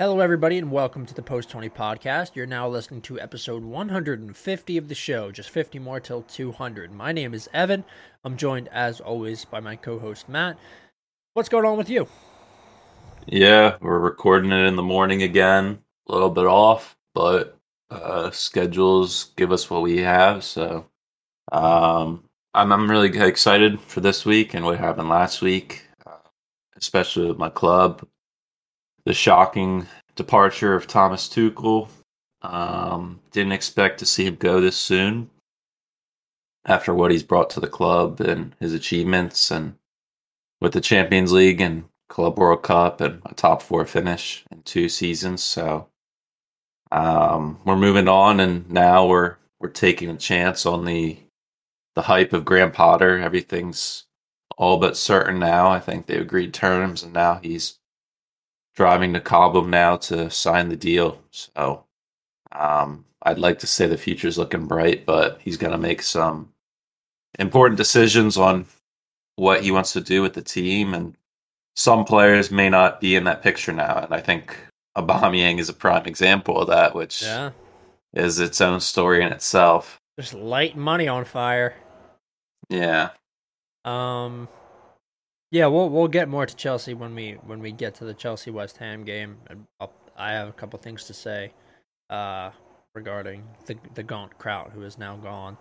Hello, everybody, and welcome to the Post 20 podcast. You're now listening to episode 150 of the show, just 50 more till 200. My name is Evan. I'm joined, as always, by my co host, Matt. What's going on with you? Yeah, we're recording it in the morning again, a little bit off, but uh, schedules give us what we have. So um, I'm, I'm really excited for this week and what happened last week, uh, especially with my club the shocking departure of Thomas Tuchel. Um, didn't expect to see him go this soon after what he's brought to the club and his achievements, and with the Champions League and Club World Cup and a top four finish in two seasons. So um, we're moving on, and now we're we're taking a chance on the the hype of Graham Potter. Everything's all but certain now. I think they agreed terms, and now he's driving to Cobham now to sign the deal. So um, I'd like to say the future's looking bright, but he's going to make some important decisions on what he wants to do with the team. And some players may not be in that picture now. And I think Aubameyang is a prime example of that, which yeah. is its own story in itself. Just light money on fire. Yeah. Um, yeah, we'll we'll get more to Chelsea when we when we get to the Chelsea West Ham game. I'll, i have a couple things to say uh, regarding the the Gaunt Kraut who is now gone.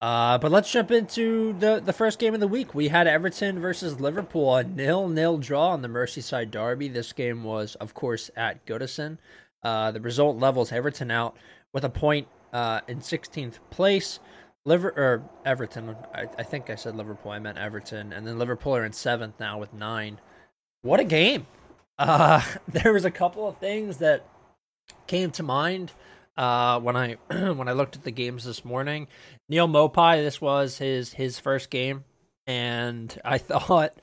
Uh, but let's jump into the the first game of the week. We had Everton versus Liverpool, a nil nil draw on the Merseyside derby. This game was, of course, at Goodison. Uh, the result levels Everton out with a point uh, in 16th place. Liver or Everton. I, I think I said Liverpool. I meant Everton, and then Liverpool are in seventh now with nine. What a game! Uh, there was a couple of things that came to mind uh, when I when I looked at the games this morning. Neal Maupay, this was his his first game, and I thought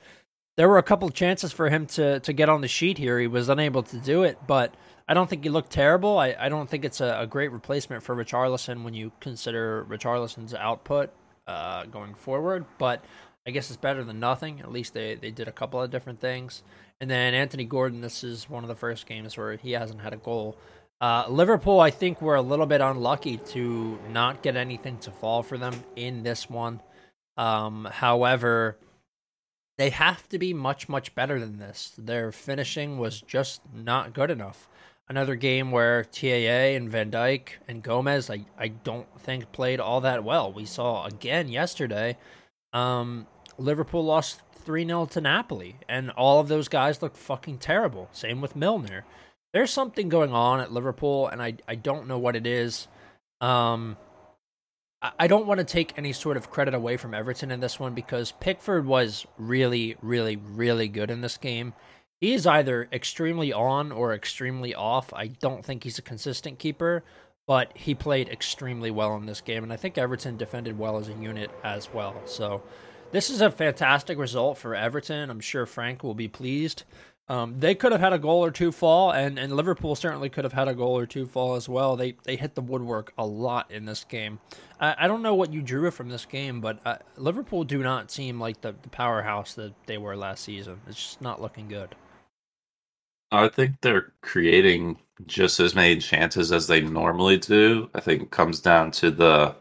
there were a couple of chances for him to to get on the sheet here. He was unable to do it, but I don't think he looked terrible. I, I don't think it's a, a great replacement for Richarlison when you consider Richarlison's output uh, going forward. But I guess it's better than nothing. At least they, they did a couple of different things. And then Anthony Gordon, this is one of the first games where he hasn't had a goal. Uh, Liverpool, I think, were a little bit unlucky to not get anything to fall for them in this one. Um, however, they have to be much, much better than this. Their finishing was just not good enough another game where TAA and Van Dijk and Gomez, I, I don't think played all that well. We saw again yesterday, um, Liverpool lost 3 0 to Napoli, and all of those guys looked fucking terrible. Same with Milner. There's something going on at Liverpool, and I, I don't know what it is. Um, I don't want to take any sort of credit away from Everton in this one because Pickford was really, really, really good in this game he is either extremely on or extremely off. I don't think he's a consistent keeper, but he played extremely well in this game, and I think Everton defended well as a unit as well. So this is a fantastic result for Everton. I'm sure Frank will be pleased. Um, they could have had a goal or two fall, and, and Liverpool certainly could have had a goal or two fall as well. They they hit the woodwork a lot in this game. I, I don't know what you drew from this game, but uh, Liverpool do not seem like the, the powerhouse that they were last season. It's just not looking good. I think they're creating just as many chances as they normally do. I think comes down to the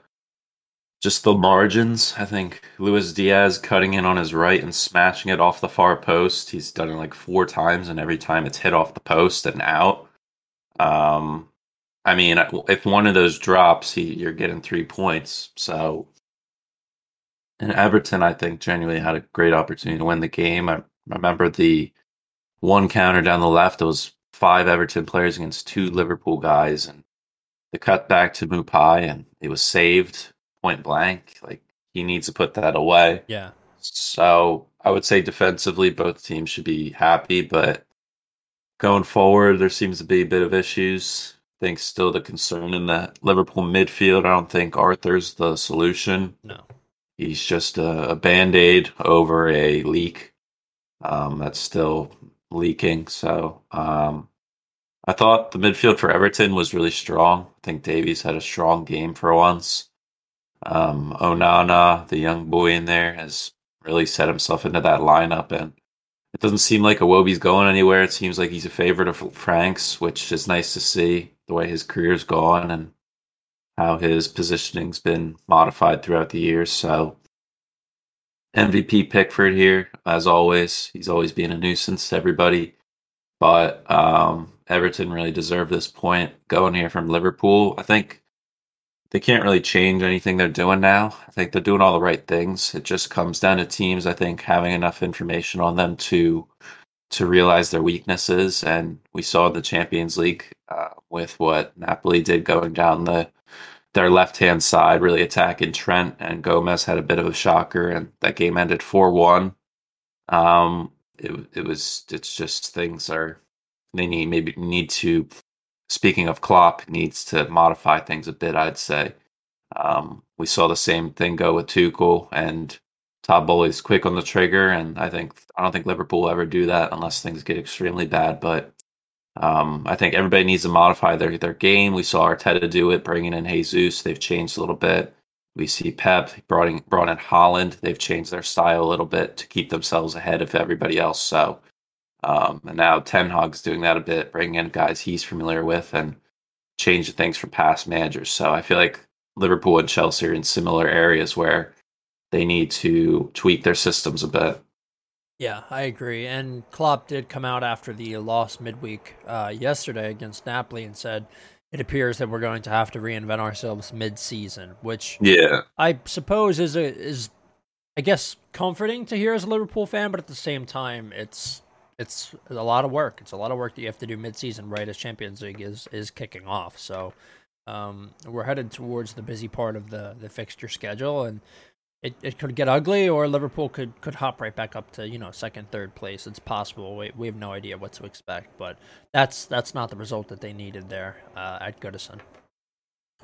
just the margins. I think Luis Diaz cutting in on his right and smashing it off the far post. He's done it like four times, and every time it's hit off the post and out. Um, I mean, if one of those drops, he, you're getting three points. So, and Everton, I think, genuinely had a great opportunity to win the game. I remember the one counter down the left. It was five Everton players against two Liverpool guys, and the cut back to Maupay, and it was saved point blank. Like he needs to put that away. Yeah. So I would say defensively, both teams should be happy, but going forward, there seems to be a bit of issues. I think still the concern in the Liverpool midfield. I don't think Arthur's the solution. No. He's just a, a band aid over a leak um, that's still leaking. So um, I thought the midfield for Everton was really strong. I think Davies had a strong game for once. Um, Onana, the young boy in there, has really set himself into that lineup, and it doesn't seem like Iwobi's going anywhere. It seems like he's a favorite of Frank's, which is nice to see the way his career's gone and how his positioning's been modified throughout the years. So MVP Pickford here, as always. He's always been a nuisance to everybody. But um, Everton really deserved this point going here from Liverpool. I think they can't really change anything they're doing now. I think they're doing all the right things. It just comes down to teams, I think, having enough information on them to to realize their weaknesses. And we saw the Champions League uh, with what Napoli did going down the their left hand side, really attacking Trent and Gomez had a bit of a shocker, and that game ended four one. Um, it it was it's just things are they need maybe need to. Speaking of Klopp, needs to modify things a bit. I'd say um, we saw the same thing go with Tuchel and Todd Boehly's quick on the trigger, and I think I don't think Liverpool will ever do that unless things get extremely bad. But um, I think everybody needs to modify their their game. We saw Arteta do it, bringing in Jesus. They've changed a little bit. We see Pep brought in brought in Haaland. They've changed their style a little bit to keep themselves ahead of everybody else. So, um, and now Ten Hag's doing that a bit, bringing in guys he's familiar with and changing things from past managers. So I feel like Liverpool and Chelsea are in similar areas where they need to tweak their systems a bit. Yeah, I agree. And Klopp did come out after the loss midweek uh, yesterday against Napoli and said it appears that we're going to have to reinvent ourselves mid-season, which yeah, I suppose is a, is I guess comforting to hear as a Liverpool fan, but at the same time, it's it's a lot of work. It's a lot of work that you have to do mid-season, right as Champions League is is kicking off. So um, we're headed towards the busy part of the the fixture schedule, and it, it could get ugly, or Liverpool could, could hop right back up to you know second, third place. It's possible. We, we have no idea what to expect, but that's that's not the result that they needed there uh, at Goodison.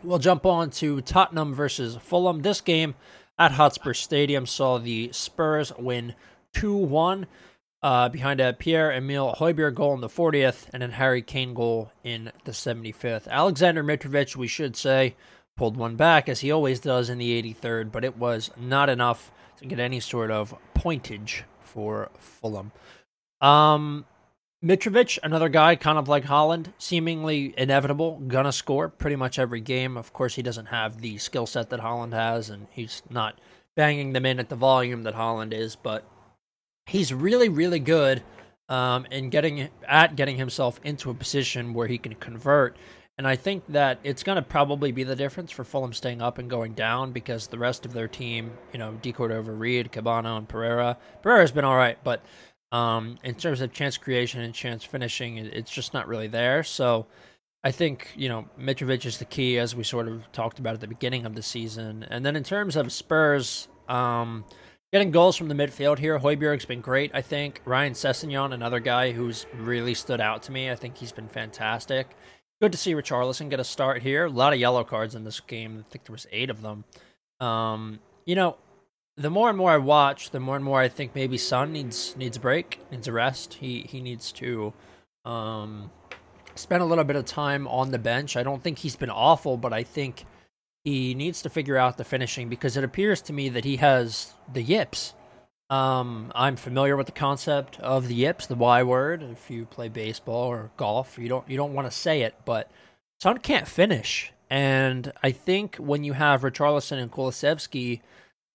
We'll jump on to Tottenham versus Fulham. This game at Hotspur Stadium saw the Spurs win two one. Uh, behind a Pierre Emile Højbjerg goal in the 40th and a Harry Kane goal in the 75th. Alexander Mitrovic, we should say, pulled one back as he always does in the 83rd, but it was not enough to get any sort of pointage for Fulham. Um, Mitrovic, another guy kind of like Haaland, seemingly inevitable, gonna score pretty much every game. Of course, he doesn't have the skill set that Haaland has, and he's not banging them in at the volume that Haaland is, but he's really, really good um, in getting at getting himself into a position where he can convert and I think that it's going to probably be the difference for Fulham staying up and going down because the rest of their team, you know, De Cordova-Reid, Kebano, and Pereira. Pereira's been all right, but um, in terms of chance creation and chance finishing, it's just not really there. So I think, you know, Mitrovic is the key, as we sort of talked about at the beginning of the season. And then in terms of Spurs, um, getting goals from the midfield here, Højbjerg's been great, I think. Ryan Sessegnon, another guy who's really stood out to me. I think he's been fantastic. Good to see Richarlison get a start here. A lot of yellow cards in this game. I think there was eight of them. Um, you know, the more and more I watch, the more and more I think maybe Son needs needs a break, needs a rest. He he needs to um, spend a little bit of time on the bench. I don't think he's been awful, but I think he needs to figure out the finishing because it appears to me that he has the yips. Um, I'm familiar with the concept of the yips, the Y word. If you play baseball or golf, you don't you don't want to say it, but Son can't finish. And I think when you have Richarlison and Kulusevski,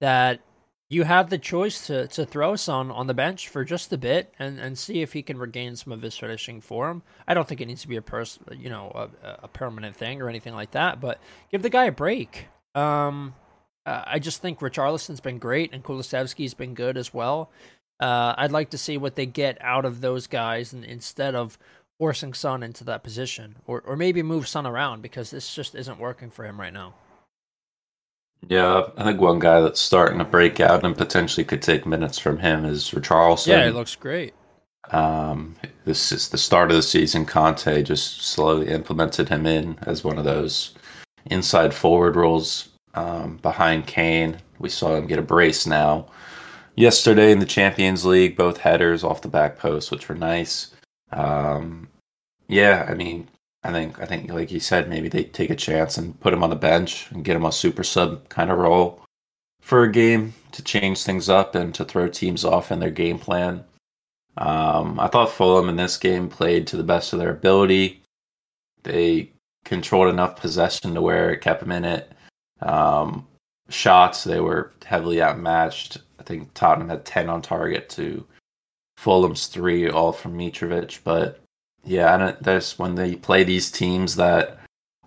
that you have the choice to, to throw Son on the bench for just a bit and, and see if he can regain some of his finishing form. I don't think it needs to be a pers- you know a, a permanent thing or anything like that, but give the guy a break. Um, uh, I just think Richarlison's been great and Kulusevski's been good as well. Uh, I'd like to see what they get out of those guys and, instead of forcing Son into that position or, or maybe move Son around because this just isn't working for him right now. Yeah, I think one guy that's starting to break out and potentially could take minutes from him is Richarlison. Yeah, it looks great. Um, this is the start of the season. Conte just slowly implemented him in as one of those inside forward roles um, behind Kane. We saw him get a brace now. Yesterday in the Champions League, both headers off the back post, which were nice. Um, yeah, I mean, I think I think like you said, maybe they take a chance and put him on the bench and get him a super sub kind of role for a game to change things up and to throw teams off in their game plan. Um, I thought Fulham in this game played to the best of their ability. They controlled enough possession to where it kept them in it. Um, shots, they were heavily outmatched. I think Tottenham had 10 on target to Fulham's three, all from Mitrovic. But yeah, I don't, there's when they play these teams that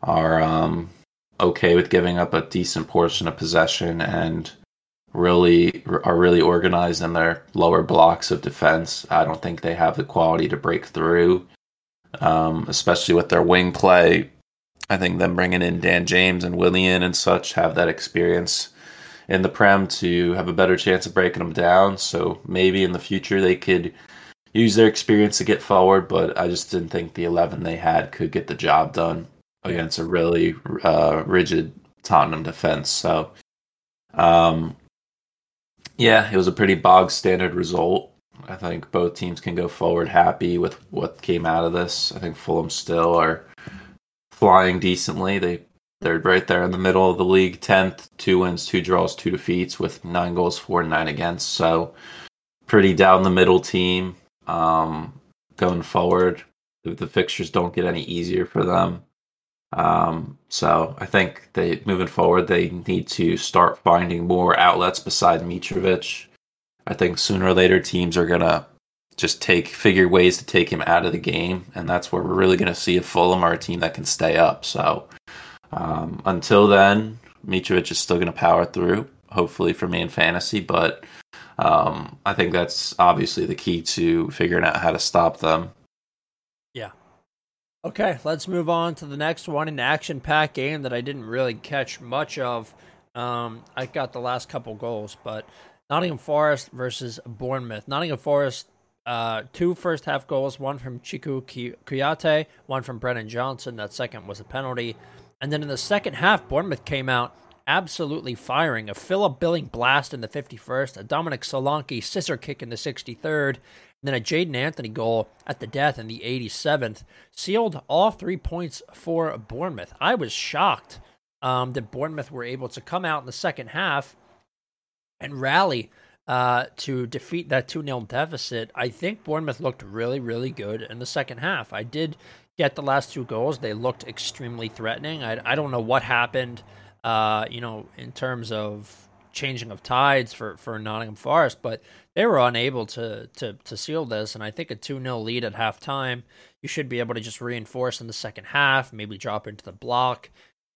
are um, okay with giving up a decent portion of possession and really are really organized in their lower blocks of defense. I don't think they have the quality to break through, um, especially with their wing play. I think them bringing in Dan James and Willian and such have that experience in the Prem to have a better chance of breaking them down. So maybe in the future they could use their experience to get forward, but I just didn't think the 11 they had could get the job done against a really uh, rigid Tottenham defense. So, um, yeah, it was a pretty bog standard result. I think both teams can go forward happy with what came out of this. I think Fulham still are flying decently. They they're right there in the middle of the league, tenth, two wins, two draws, two defeats, with nine goals, four and nine against. So pretty down the middle team. Um, going forward, the, the fixtures don't get any easier for them. Um, so I think they moving forward they need to start finding more outlets beside Mitrovic. I think sooner or later teams are gonna just take figure ways to take him out of the game, and that's where we're really gonna see if Fulham are a team that can stay up. So um, until then, Mitrovic is still gonna power through, hopefully for me in fantasy, but um, I think that's obviously the key to figuring out how to stop them. Yeah, Okay, let's move on to the next one an action packed game that I didn't really catch much of. Um, I got the last couple goals, but Nottingham Forest versus Bournemouth. Nottingham Forest, uh, two first half goals, one from Cheikhou Kouyaté, one from Brennan Johnson. That second was a penalty. And then in the second half, Bournemouth came out absolutely firing. A Philip Billing blast in the 51st, a Dominic Solanke scissor kick in the 63rd, and then a Jaidon Anthony goal at the death in the 87th sealed all three points for Bournemouth. I was shocked um, that Bournemouth were able to come out in the second half and rally uh, to defeat that 2 0 deficit. I think Bournemouth looked really, really good in the second half. I did get the last two goals, they looked extremely threatening. I, I don't know what happened, uh, you know, in terms of changing of tides for, for Nottingham Forest, but they were unable to to to seal this. And I think a 2 0 lead at halftime, you should be able to just reinforce in the second half, maybe drop into the block.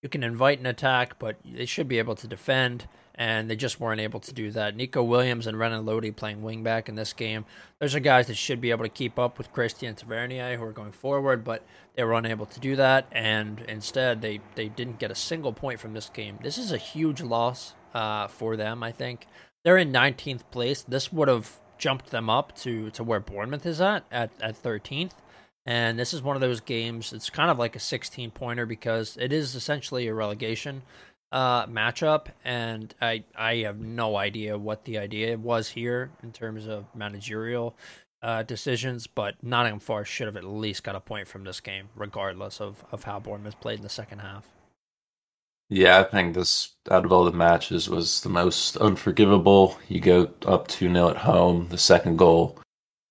You can invite an attack, but they should be able to defend, and they just weren't able to do that. Neco Williams and Renan Lodi playing wingback in this game. Those are guys that should be able to keep up with Christian Tavernier, who are going forward, but they were unable to do that, and instead they, they didn't get a single point from this game. This is a huge loss uh, for them, I think. They're in 19th place. This would have jumped them up to, to where Bournemouth is at, at, at 13th. And this is one of those games, it's kind of like a 16 pointer because it is essentially a relegation uh, matchup. And I, I have no idea what the idea was here in terms of managerial uh, decisions, but Nottingham Forest should have at least got a point from this game, regardless of, of how Bournemouth played in the second half. Yeah, I think this out of all the matches was the most unforgivable. You go up 2 0 at home. The second goal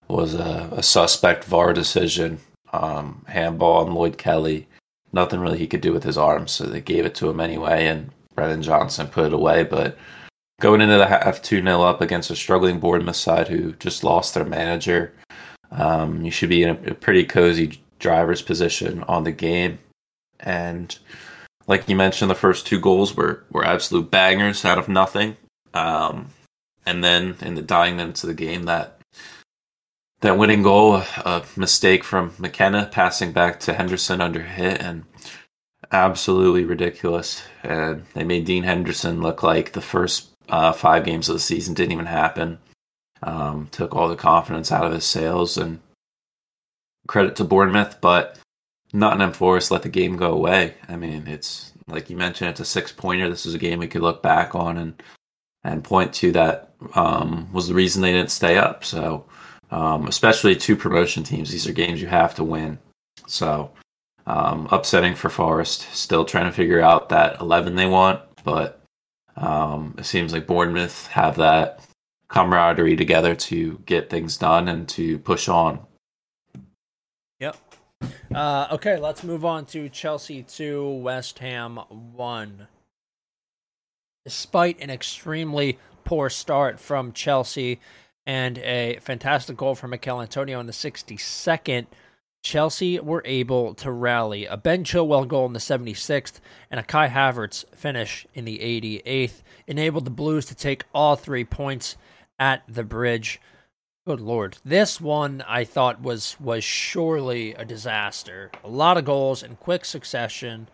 was a, a suspect VAR decision, um, handball on Lloyd Kelly. Nothing really he could do with his arms, so they gave it to him anyway, and Brennan Johnson put it away. But going into the half 2 0 up against a struggling Bournemouth side who just lost their manager, um, you should be in a, a pretty cozy driver's position on the game. And like you mentioned, the first two goals were were absolute bangers out of nothing. Um, and then in the dying minutes of the game, that that winning goal, a mistake from McKenna passing back to Henderson under hit, and absolutely ridiculous. And they made Dean Henderson look like the first uh, five games of the season didn't even happen. Um, took all the confidence out of his sails, and credit to Bournemouth, but Nottingham Forest let the game go away. I mean, it's like you mentioned, it's a six pointer. This is a game we could look back on and and point to that um, was the reason they didn't stay up. So, um, especially two promotion teams, these are games you have to win. So, um, upsetting for Forest. Still trying to figure out that 11 they want, but um, it seems like Bournemouth have that camaraderie together to get things done and to push on. Yep. Uh, okay, let's move on to Chelsea 2, West Ham 1. Despite an extremely poor start from Chelsea and a fantastic goal from Michail Antonio in the 62nd, Chelsea were able to rally. A Ben Chilwell goal in the 76th and a Kai Havertz finish in the 88th enabled the Blues to take all three points at the bridge. Good lord. This one I thought was was surely a disaster. A lot of goals in quick succession.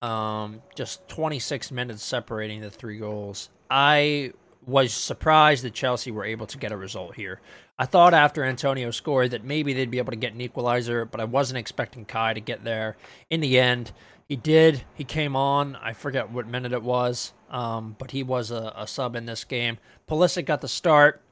Um, just 26 minutes separating the three goals. I was surprised that Chelsea were able to get a result here. I thought after Antonio scored that maybe they'd be able to get an equalizer, but I wasn't expecting Kai to get there. In the end, he did. He came on. I forget what minute it was, um, but he was a, a sub in this game. Pulisic got the start.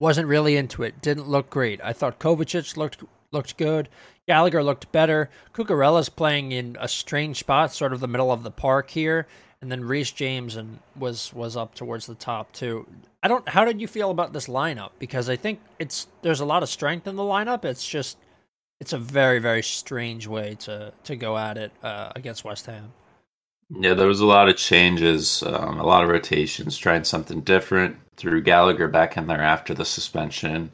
Wasn't really into it. Didn't look great. I thought Kovacic looked looked good. Gallagher looked better. Cucurella's playing in a strange spot, sort of the middle of the park here, and then Reece James and was was up towards the top too. I don't. How did you feel about this lineup? Because I think it's there's a lot of strength in the lineup. It's just it's a very very strange way to to go at it uh, against West Ham. Yeah, there was a lot of changes, um, a lot of rotations, trying something different. Threw Gallagher back in there after the suspension,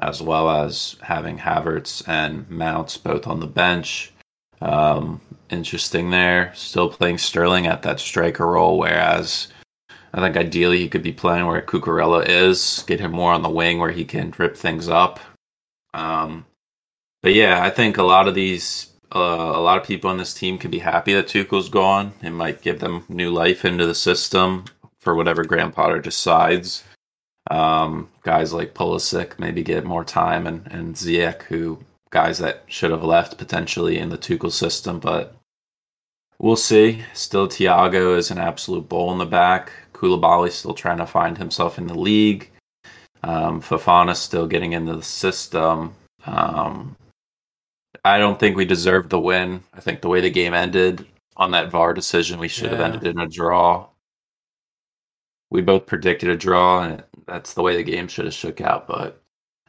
as well as having Havertz and Mounts both on the bench. Um, interesting there. Still playing Sterling at that striker role, whereas I think ideally he could be playing where Cucurella is, get him more on the wing where he can rip things up. Um, but yeah, I think a lot of these, uh, a lot of people on this team can be happy that Tuchel's gone. It might give them new life into the system for whatever Graham Potter decides. Um, guys like Pulisic maybe get more time, and and Ziyech, who guys that should have left potentially in the Tuchel system, but we'll see. Still, Thiago is an absolute bull in the back. Koulibaly still trying to find himself in the league. Um, Fofana still getting into the system. Um, I don't think we deserved the win. I think the way the game ended on that VAR decision, we should yeah. have ended in a draw. We both predicted a draw, and that's the way the game should have shook out. But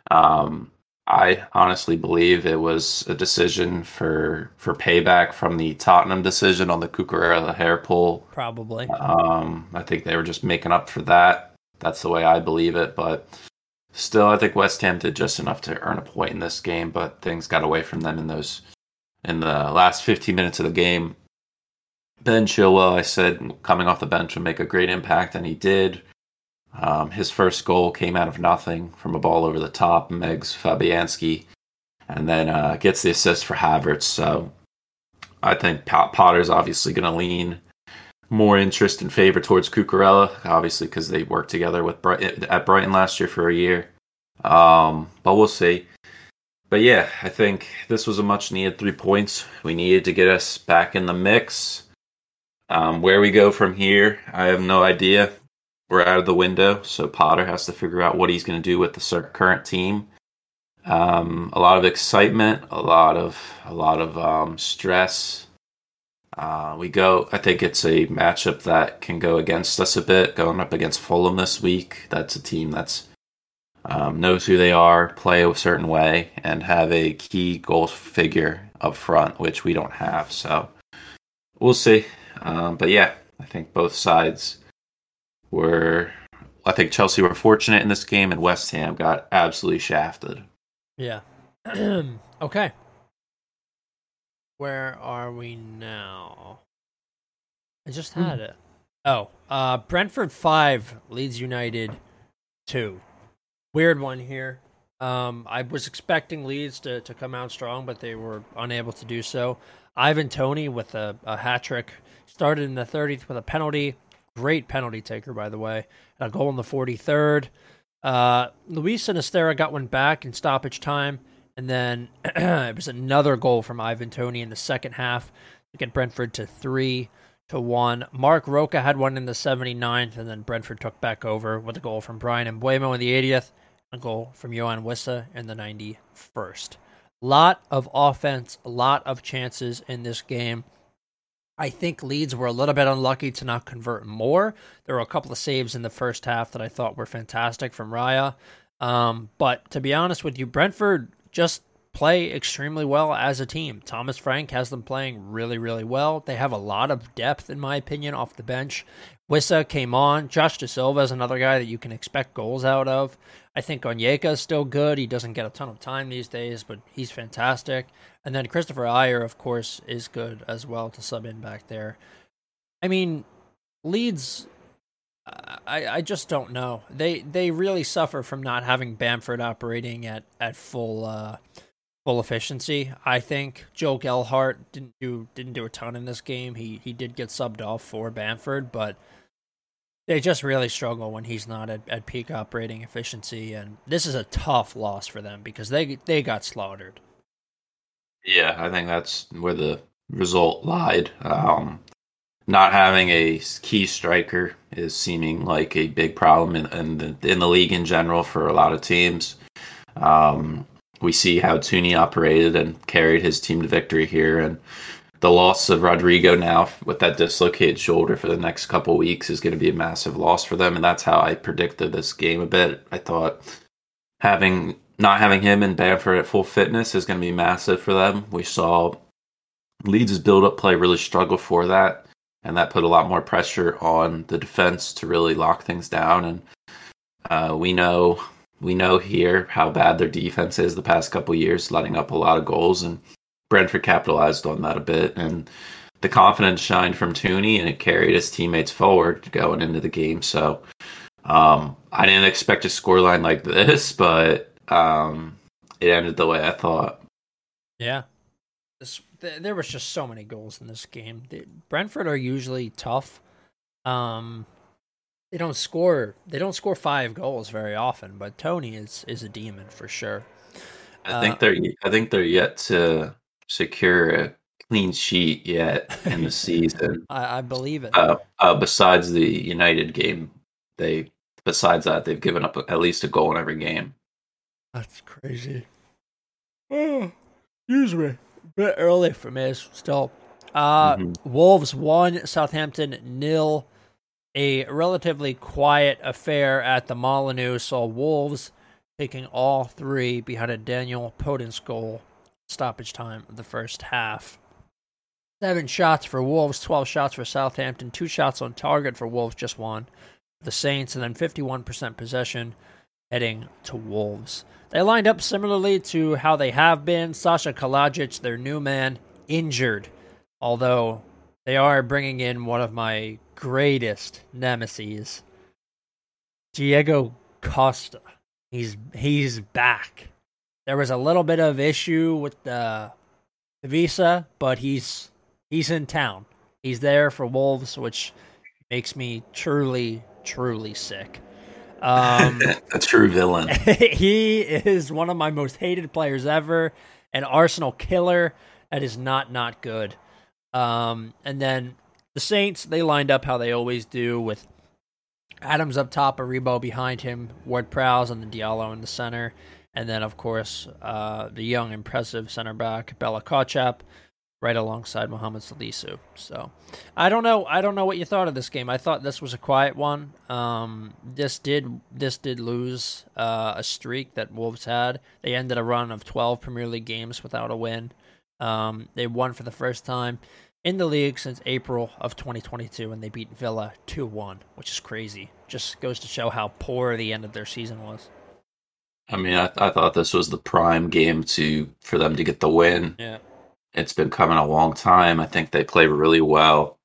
um, I honestly believe it was a decision for for payback from the Tottenham decision on the Cucurella hair pull. Probably. Um, I think they were just making up for that. That's the way I believe it. But still, I think West Ham did just enough to earn a point in this game. But things got away from them in those in the last 15 minutes of the game. Ben Chilwell, I said, coming off the bench would make a great impact, and he did. Um, his first goal came out of nothing from a ball over the top, Megs Fabianski, and then uh, gets the assist for Havertz. So I think Potter's obviously going to lean more interest and favor towards Cucurella, obviously because they worked together with Brighton, at Brighton last year for a year. Um, but we'll see. But yeah, I think this was a much needed three points. We needed to get us back in the mix. Um, where we go from here, I have no idea we're out of the window. So Potter has to figure out what he's going to do with the current team. Um, a lot of excitement, a lot of a lot of um, stress. Uh, we go. I think it's a matchup that can go against us a bit. Going up against Fulham this week, that's a team that's um, knows who they are, play a certain way, and have a key goal figure up front, which we don't have. So we'll see. Um, but yeah, I think both sides were I think Chelsea were fortunate in this game, and West Ham got absolutely shafted. Yeah. okay. Where are we now? I just had hmm. it. Oh, uh, Brentford five, Leeds United two. Weird one here. Um, I was expecting Leeds to, to come out strong, but they were unable to do so. Ivan Toney with a, a hat trick started in the 30th with a penalty. Great penalty taker, by the way. And a goal in the 43rd. Uh, Luis Sinisterra got one back in stoppage time. And then it was another goal from Ivan Toney in the second half to get Brentford to 3 to 1. Marc Roca had one in the 79th, and then Brentford took back over with a goal from Bryan Mbeumo in the 80th, a goal from Yoane Wissa in the 91st. Lot of offense, a lot of chances in this game. I think Leeds were a little bit unlucky to not convert more. There were a couple of saves in the first half that I thought were fantastic from Raya. Um, but to be honest with you, Brentford just play extremely well as a team. Thomas Frank has them playing really, really well. They have a lot of depth, in my opinion, off the bench. Wissa came on. Josh Dasilva is another guy that you can expect goals out of. I think Onyeka is still good. He doesn't get a ton of time these days, but he's fantastic. And then Kristoffer Ajer, of course, is good as well to sub in back there. I mean, Leeds I, I just don't know. They they really suffer from not having Bamford operating at at full uh, full efficiency. I think Joe Gelhardt didn't do didn't do a ton in this game. He he did get subbed off for Bamford, but they just really struggle when he's not at, at peak operating efficiency. And this is a tough loss for them because they they got slaughtered. Yeah, I think that's where the result lied. Um, not having a key striker is seeming like a big problem in, in, the, in the league in general for a lot of teams. Um, we see how Toney operated and carried his team to victory here, and the loss of Rodrigo now with that dislocated shoulder for the next couple weeks is going to be a massive loss for them, and that's how I predicted this game a bit. I thought having not having him and Bamford at full fitness is going to be massive for them. We saw Leeds' build-up play really struggle for that and that put a lot more pressure on the defense to really lock things down. And uh, we know we know here how bad their defense is the past couple years, letting up a lot of goals, and Brentford capitalized on that a bit. And the confidence shined from Toney, and it carried his teammates forward going into the game. So um, I didn't expect a scoreline like this, but um, it ended the way I thought. Yeah, this there was just so many goals in this game. Brentford are usually tough. Um, they don't score. They don't score five goals very often, but Toney is is a demon for sure. I think uh, they're. I think they're yet to secure a clean sheet yet in the season. I, I, believe it. Uh, uh, besides the United game, they. Besides that, they've given up at least a goal in every game. That's crazy. Oh, excuse me bit early for me still. Uh, mm-hmm. Wolves one, Southampton nil. A relatively quiet affair at the Molineux saw Wolves taking all three behind a Daniel Podence goal stoppage time of the first half. Seven shots for Wolves, 12 shots for Southampton, two shots on target for Wolves, just one. The Saints, and then 51% possession heading to Wolves. They lined up similarly to how they have been. Sasha Kalajdzic, their new man, injured, although they are bringing in one of my greatest nemesis, Diego Costa. He's he's back. There was a little bit of issue with the, the visa, but he's he's in town. He's there for Wolves, which makes me truly truly sick. Um, a true villain. he is one of my most hated players ever, an Arsenal killer. That is not not good. Um, and then the Saints, they lined up how they always do with Adams up top, Aribo behind him, Ward Prowse, and the Diallo in the center. And then, of course, uh, the young, impressive center back, Bella Kotchap, right alongside Mohamed Salisu. So I don't know. I don't know what you thought of this game. I thought this was a quiet one. Um, this did this did lose uh, a streak that Wolves had. They ended a run of 12 Premier League games without a win. Um, they won for the first time in the league since April of 2022, and they beat Villa 2-1, which is crazy. Just goes to show how poor the end of their season was. I mean, I, I thought this was the prime game to for them to get the win. Yeah it's been coming a long time. I think they play really well.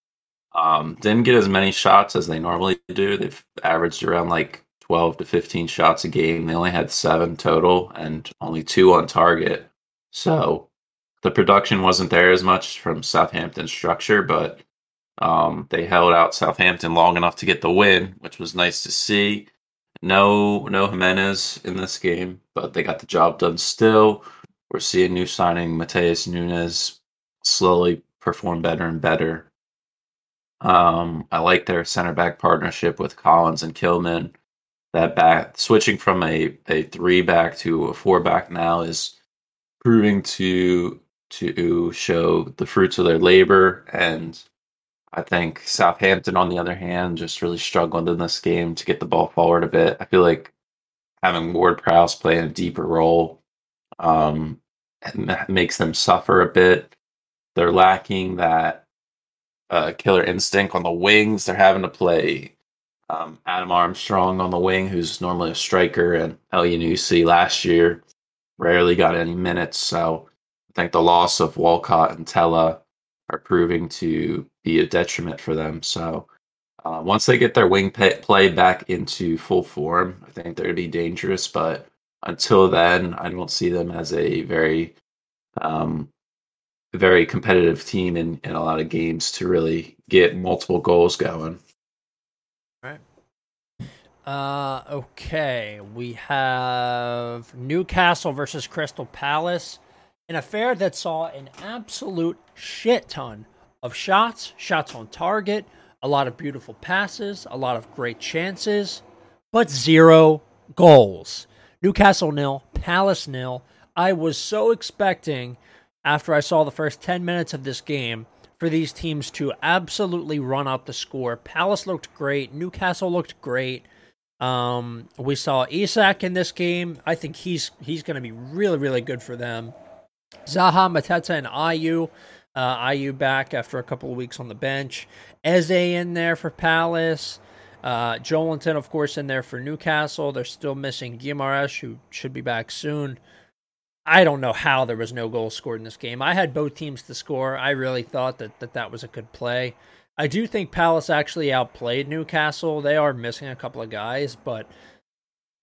Um, didn't get as many shots as they normally do. They've averaged around like 12 to 15 shots a game. They only had seven total and only two on target. So the production wasn't there as much from Southampton's structure, but um, they held out Southampton long enough to get the win, which was nice to see. No, no Jimenez in this game, but they got the job done still. We're seeing new signing Matheus Nunes slowly perform better and better. Um, I like their center back partnership with Collins and Kilman. That back switching from a, a three back to a four back now is proving to to show the fruits of their labor and I think Southampton, on the other hand, just really struggled in this game to get the ball forward a bit. I feel like having Ward Prowse play in a deeper role um, makes them suffer a bit. They're lacking that uh, killer instinct on the wings. They're having to play um, Adam Armstrong on the wing, who's normally a striker, and Elyounoussi last year rarely got any minutes. So I think the loss of Walcott and Tella are proving to be a detriment for them. So uh, once they get their wing play back into full form, I think they're be dangerous. But until then, I don't see them as a very, um, very competitive team in, in a lot of games to really get multiple goals going. All right. Uh, okay, we have Newcastle versus Crystal Palace, an affair that saw an absolute shit ton of shots, shots on target, a lot of beautiful passes, a lot of great chances, but zero goals. Newcastle nil, Palace nil. I was so expecting after I saw the first 10 minutes of this game for these teams to absolutely run up the score. Palace looked great, Newcastle looked great. Um, we saw Isak in this game. I think he's he's going to be really really good for them. Zaha, Mateta, and Ayew. Uh, Ayew back after a couple of weeks on the bench. Eze in there for Palace. Uh, Joelinton, of course, in there for Newcastle. They're still missing Guimaraes, who should be back soon. I don't know how there was no goal scored in this game. I had both teams to score. I really thought that that, that was a good play. I do think Palace actually outplayed Newcastle. They are missing a couple of guys, but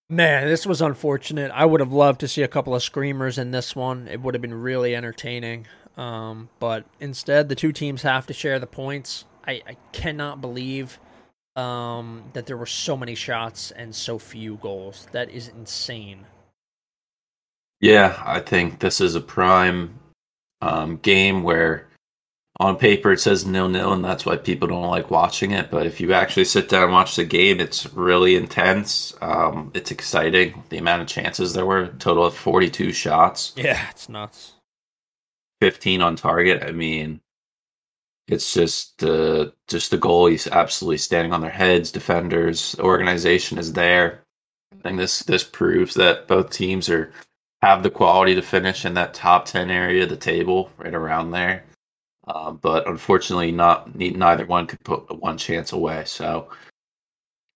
man, this was unfortunate. I would have loved to see a couple of screamers in this one. It would have been really entertaining. Um, but instead, the two teams have to share the points. I, I cannot believe um, that there were so many shots and so few goals. That is insane. Yeah, I think this is a prime um, game where on paper it says nil nil, and that's why people don't like watching it. But if you actually sit down and watch the game, it's really intense. Um, it's exciting. The amount of chances there were, total of forty two shots. Yeah, it's nuts. Fifteen on target. I mean, it's just uh, just the goalies absolutely standing on their heads. Defenders, organization is there. I think this this proves that both teams are have the quality to finish in that top ten area of the table, right around there. Uh, but unfortunately, not neither one could put one chance away. So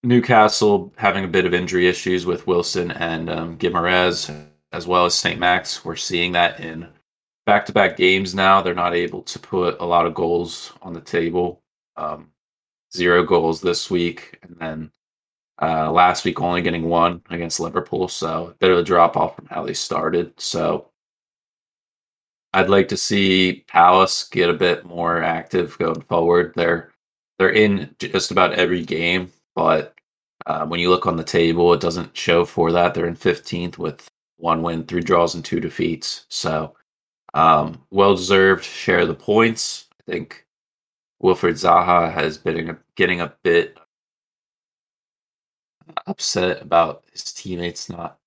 Newcastle having a bit of injury issues with Wilson and um, Guimaraes, as well as St. Max. We're seeing that in back-to-back games now. They're not able to put a lot of goals on the table. Um, zero goals this week, and then uh, last week only getting one against Liverpool. So a bit of a drop off from how they started. So I'd like to see Palace get a bit more active going forward. They're they're in just about every game, but uh, when you look on the table, it doesn't show for that. They're in 15th with one win, three draws, and two defeats. So um, well deserved share the points. I think Wilfried Zaha has been getting a bit upset about his teammates not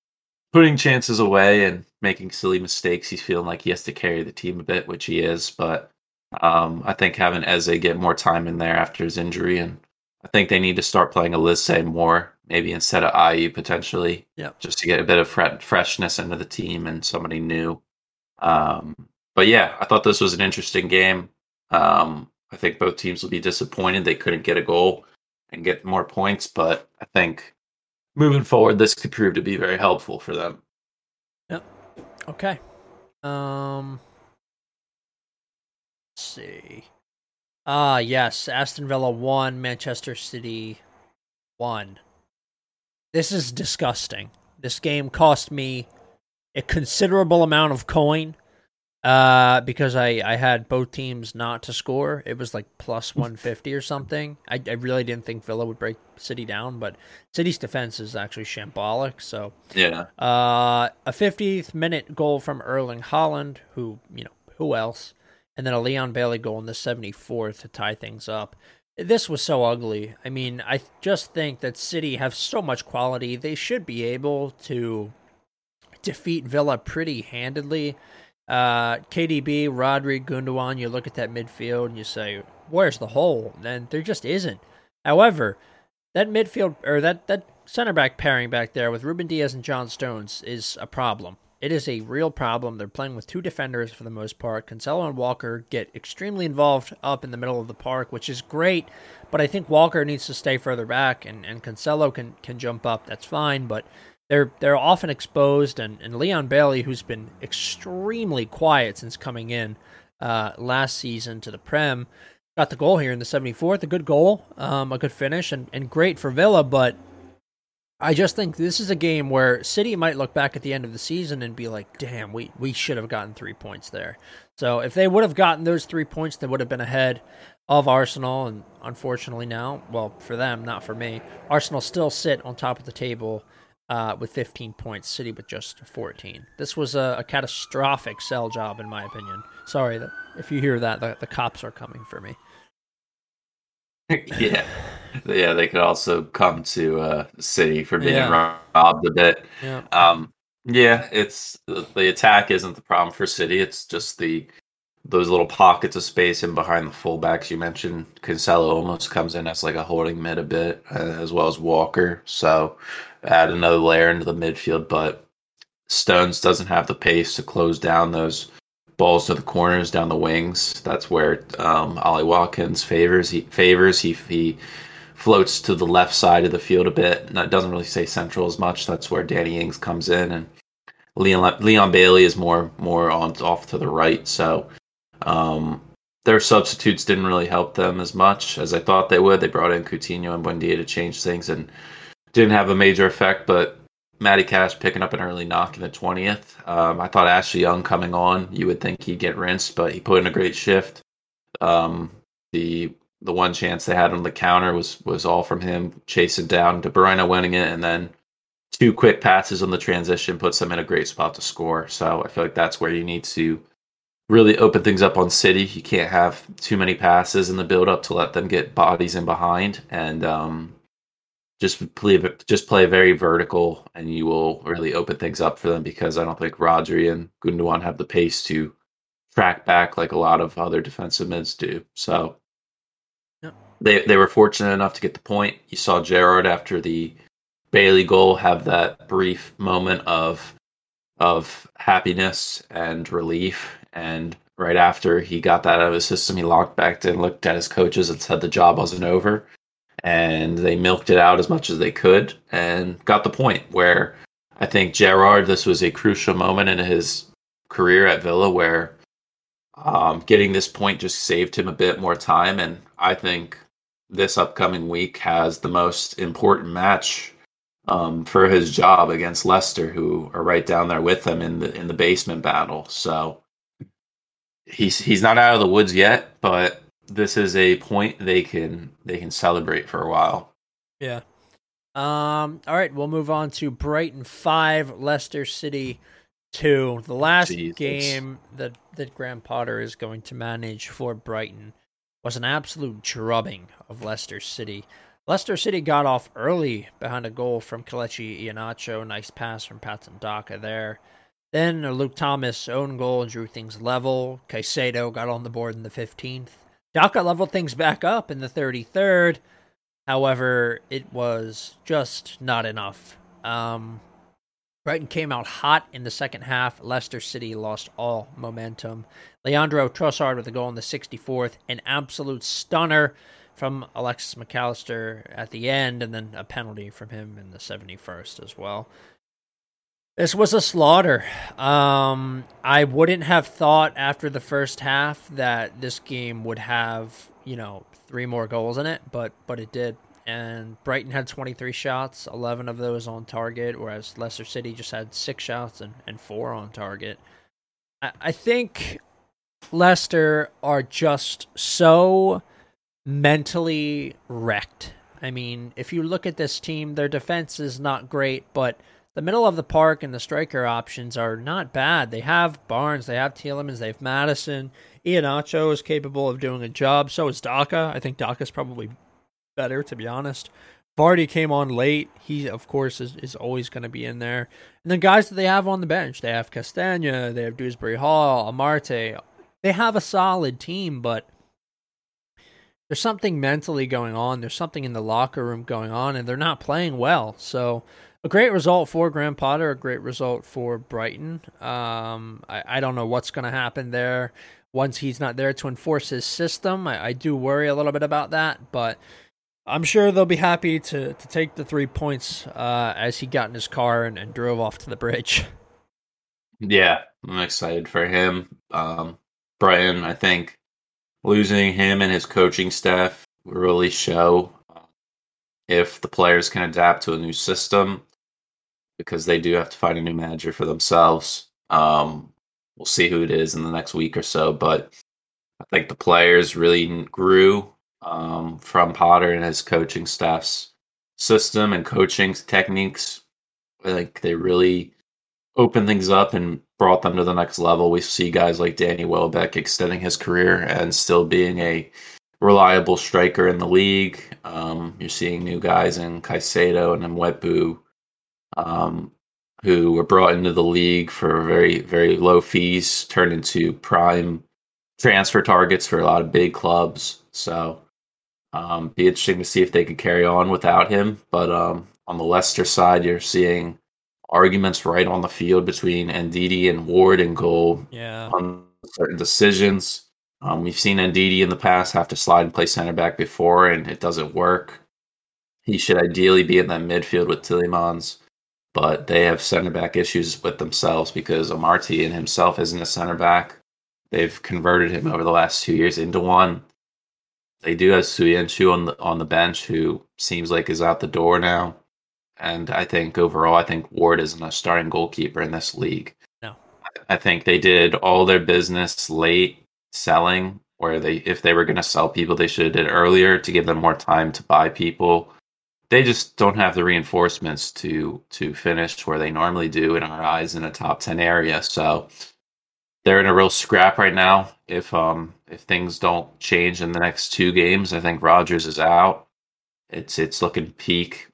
putting chances away and making silly mistakes. He's feeling like he has to carry the team a bit, which he is. But um, I think having Eze get more time in there after his injury, and I think they need to start playing Olise more, maybe instead of Ayew potentially, yeah, just to get a bit of freshness into the team and somebody new. Um, but yeah, I thought this was an interesting game. Um, I think both teams will be disappointed they couldn't get a goal and get more points, but I think moving forward, this could prove to be very helpful for them. Yep. Okay. Um. Let's see. Ah, uh, yes. Aston Villa one. Manchester City one. This is disgusting. This game cost me a considerable amount of coin uh, because I, I had both teams not to score. It was like plus 150 or something. I, I really didn't think Villa would break City down, but City's defense is actually shambolic. So, yeah. Uh, a 50th minute goal from Erling Haaland, who, you know, who else? And then a Leon Bailey goal in the 74th to tie things up. This was so ugly. I mean, I just think that City have so much quality. They should be able to defeat Villa pretty handedly. Uh, KDB, Rodri, Gundogan, you look at that midfield and you say, where's the hole? And there just isn't. However, that midfield or that, that center back pairing back there with Ruben Dias and John Stones is a problem. It is a real problem. They're playing with two defenders for the most part. Cancelo and Walker get extremely involved up in the middle of the park, which is great, but I think Walker needs to stay further back and, and Cancelo can, can jump up. That's fine, but they're they're often exposed and, and Leon Bailey, who's been extremely quiet since coming in uh, last season to the Prem, got the goal here in the 74th. A good goal, um, a good finish, and, and great for Villa, but I just think this is a game where City might look back at the end of the season and be like, damn, we, we should have gotten three points there. So if they would have gotten those three points, they would have been ahead of Arsenal. And unfortunately now, well, for them, not for me, Arsenal still sit on top of the table uh, with 15 points, City with just 14. This was a, a catastrophic sell job, in my opinion. Sorry that if you hear that, the, the cops are coming for me. yeah, yeah, they could also come to uh, City for being yeah. robbed a bit. Yeah. Um, yeah, it's the attack isn't the problem for City. It's just the those little pockets of space in behind the fullbacks you mentioned. Cancelo almost comes in as like a holding mid a bit, uh, as well as Walker. So add another layer into the midfield, but Stones doesn't have the pace to close down those balls to the corners down the wings. That's where um, Ollie Watkins favors. He favors. He he floats to the left side of the field a bit. That doesn't really say central as much. That's where Danny Ings comes in, and Leon Leon Bailey is more more on off to the right. So um, their substitutes didn't really help them as much as I thought they would. They brought in Coutinho and Buendia to change things, and didn't have a major effect. But Matty Cash picking up an early knock in the 20th. Um, I thought Ashley Young coming on, you would think he'd get rinsed, but he put in a great shift. Um, the the one chance they had on the counter was was all from him chasing down De Bruyne winning it, and then two quick passes on the transition puts them in a great spot to score. So I feel like that's where you need to really open things up on City. You can't have too many passes in the build up to let them get bodies in behind, and um, just play just play very vertical, and you will really open things up for them because I don't think Rodri and Gundogan have the pace to track back like a lot of other defensive mids do. So yep. they they were fortunate enough to get the point. You saw Gerrard after the Bailey goal have that brief moment of of happiness and relief and right after he got that out of his system he locked back in looked at his coaches and said the job wasn't over and they milked it out as much as they could and got the point where I think Gerrard, this was a crucial moment in his career at Villa where um, getting this point just saved him a bit more time. And I think this upcoming week has the most important match um, for his job against Leicester, who are right down there with him in the in the basement battle. So he's he's not out of the woods yet, but this is a point they can they can celebrate for a while. Yeah. Um. All right, we'll move on to Brighton five, Leicester City two. The last Jesus. game that that Graham Potter is going to manage for Brighton was an absolute drubbing of Leicester City. Leicester City got off early behind a goal from Kelechi Iheanacho. Nice pass from Patson Daka there. Then Luke Thomas own goal drew things level. Caicedo got on the board in the 15th. Daka leveled things back up in the 33rd. However, it was just not enough. Um, Brighton came out hot in the second half. Leicester City lost all momentum. Leandro Trossard with a goal in the 64th, an absolute stunner from Alexis Mac Allister at the end, and then a penalty from him in the 71st as well. This was a slaughter. Um, I wouldn't have thought after the first half that this game would have, you know, three more goals in it, but but it did. And Brighton had 23 shots, 11 of those on target, whereas Leicester City just had six shots and, and four on target. I, I think Leicester are just so mentally wrecked. I mean, if you look at this team, their defense is not great, but the middle of the park and the striker options are not bad. They have Barnes, they have Tielemans, they have Maddison. Iheanacho is capable of doing a job. So is Daka. I think Daka's probably better, to be honest. Vardy came on late. He, of course, is, is always going to be in there. And the guys that they have on the bench, they have Castagna, they have Dewsbury Hall, Amartey. They have a solid team, but there's something mentally going on. There's something in the locker room going on, and they're not playing well. So, a great result for Graham Potter, a great result for Brighton. Um, I, I don't know what's going to happen there once he's not there to enforce his system. I, I do worry a little bit about that, but I'm sure they'll be happy to, to take the three points uh, as he got in his car and, and, drove off to the bridge. Yeah, I'm excited for him. Um, Brighton, I think losing him and his coaching staff really show uh, if the players can adapt to a new system because they do have to find a new manager for themselves. Um, we'll see who it is in the next week or so, but I think the players really grew um, from Potter and his coaching staff's system and coaching techniques. I think they really opened things up and brought them to the next level. We see guys like Danny Welbeck extending his career and still being a reliable striker in the league. Um, you're seeing new guys in Caicedo and Mwepu, um, who were brought into the league for very, very low fees, turned into prime transfer targets for a lot of big clubs. So um, be interesting to see if they could carry on without him. But um, on the Leicester side, you're seeing arguments right on the field between Ndidi and Ward and goal yeah. on certain decisions. Um, we've seen Ndidi in the past have to slide and play center back before, and it doesn't work. He should ideally be in that midfield with Tielemans, but they have center back issues with themselves because Amartey and himself isn't a center back. They've converted him over the last two years into one. They do have Söyüncü on the on the bench, who seems like is out the door now. And I think overall, I think Ward isn't a starting goalkeeper in this league. No, I think they did all their business late selling, where they if they were going to sell people, they should have did it earlier to give them more time to buy people. They just don't have the reinforcements to to finish where they normally do in our eyes in a top ten area. So they're in a real scrap right now. If um if things don't change in the next two games, I think Rodgers is out. It's it's looking peak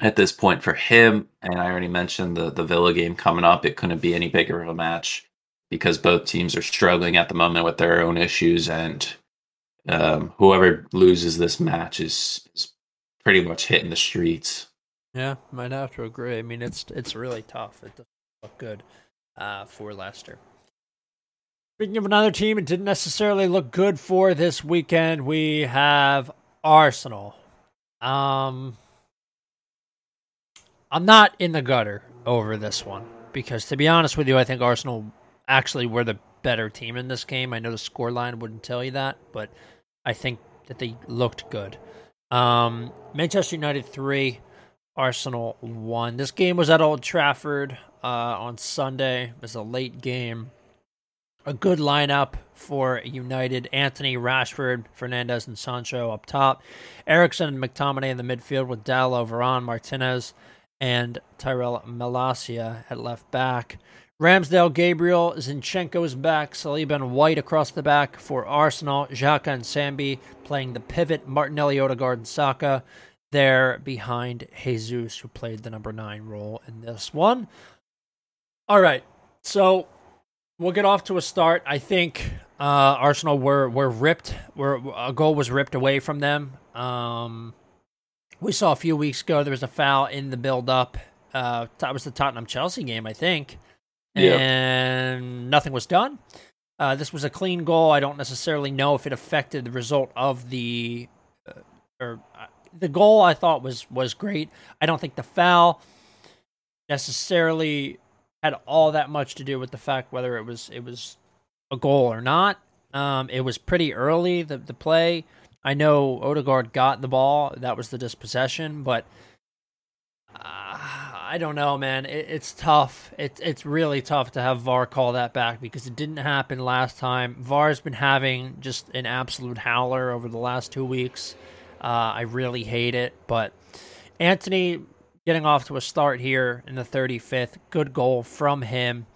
at this point for him. And I already mentioned the the Villa game coming up. It couldn't be any bigger of a match because both teams are struggling at the moment with their own issues, and um, whoever loses this match is, is pretty much hitting the streets. Yeah, might have to agree. I mean, it's it's really tough. It doesn't look good uh, for Leicester. Speaking of another team, it didn't necessarily look good for this weekend. We have Arsenal. Um, I'm not in the gutter over this one because, to be honest with you, I think Arsenal actually were the better team in this game. I know the scoreline wouldn't tell you that, but I think that they looked good. Um, Manchester United three, Arsenal one. This game was at Old Trafford uh, on Sunday. It was a late game a good lineup for United. Antony, Rashford, Fernandes, and Sancho up top. Eriksen and McTominay in the midfield with Dalot, Varane, Martinez, and Tyrell Malacia at left back. Ramsdale, Gabriel, Zinchenko is back. Saliba and White across the back for Arsenal. Xhaka and Sambi playing the pivot. Martinelli, Odegaard, and Saka there behind Jesus, who played the number nine role in this one. All right, so we'll get off to a start. I think uh, Arsenal were were ripped. Were a goal was ripped away from them. Um, we saw a few weeks ago there was a foul in the build up. Uh, that was the Tottenham Chelsea game, I think, and nothing was done. Uh, this was a clean goal. I don't necessarily know if it affected the result of the uh, or uh, the goal. I thought was was great. I don't think the foul necessarily had all that much to do with the fact whether it was it was a goal or not. Um, it was pretty early the the play. I know Odegaard got the ball. That was the dispossession, but uh, I don't know, man. It, it's tough. It's it's really tough to have VAR call that back because it didn't happen last time. VAR's been having just an absolute howler over the last two weeks. Uh, I really hate it, but Antony getting off to a start here in the 35th. Good goal from him.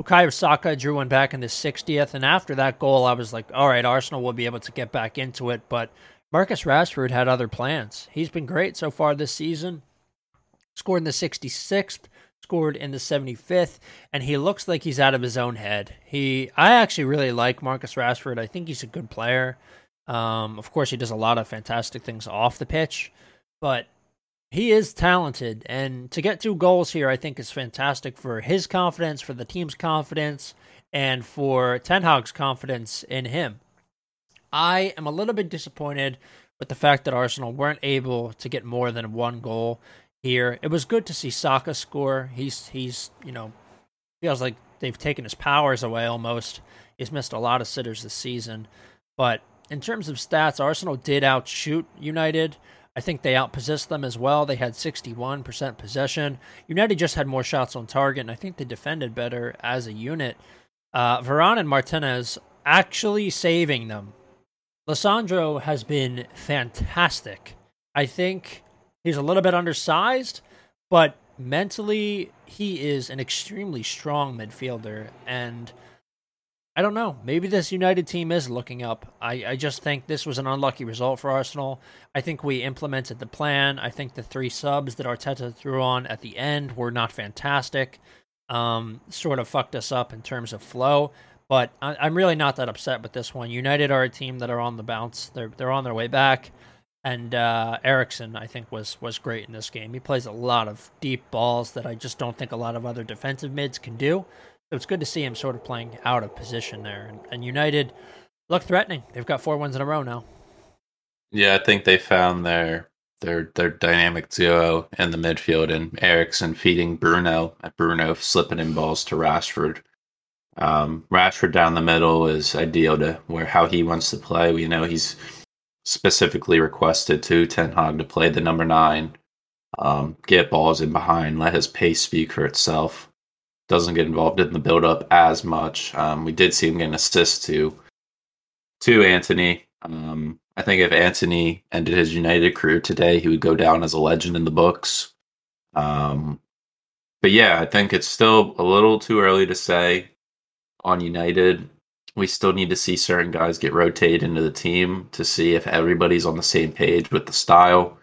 Bukayo Saka drew one back in the 60th, and after that goal, I was like, all right, Arsenal will be able to get back into it. But Marcus Rashford had other plans. He's been great so far this season. Scored in the 66th, scored in the 75th, and he looks like he's out of his own head. He, I actually really like Marcus Rashford. I think he's a good player. Um, of course, he does a lot of fantastic things off the pitch, but he is talented. And to get two goals here, I think is fantastic for his confidence, for the team's confidence, and for Ten Hag's confidence in him. I am a little bit disappointed with the fact that Arsenal weren't able to get more than one goal here. It was good to see Saka score. He's he's you know feels like they've taken his powers away almost. He's missed a lot of sitters this season, but in terms of stats, Arsenal did outshoot United. I think they outpossessed them as well. They had 61% possession. United just had more shots on target, and I think they defended better as a unit. Uh, Varane and Martinez actually saving them. Lisandro has been fantastic. I think he's a little bit undersized, but mentally, he is an extremely strong midfielder. And I don't know. Maybe this United team is looking up. I, I just think this was an unlucky result for Arsenal. I think we implemented the plan. I think the three subs that Arteta threw on at the end were not fantastic. Um, sort of fucked us up in terms of flow. But I, am really not that upset with this one. United are a team that are on the bounce. They're they're on their way back. And uh, Eriksen, I think, was was great in this game. He plays a lot of deep balls that I just don't think a lot of other defensive mids can do. So it's good to see him sort of playing out of position there. And, and United look threatening. They've got four wins in a row now. Yeah, I think they found their their their dynamic duo in the midfield and Eriksen feeding Bruno Bruno slipping in balls to Rashford. Um, Rashford down the middle is ideal to where how he wants to play. We know he's specifically requested to Ten Hag to play the number nine, um, get balls in behind, let his pace speak for itself doesn't get involved in the build up as much. Um, we did see him get an assist to to Antony. Um, I think if Antony ended his United career today, he would go down as a legend in the books. Um, but yeah, I think it's still a little too early to say on United. We still need to see certain guys get rotated into the team to see if everybody's on the same page with the style.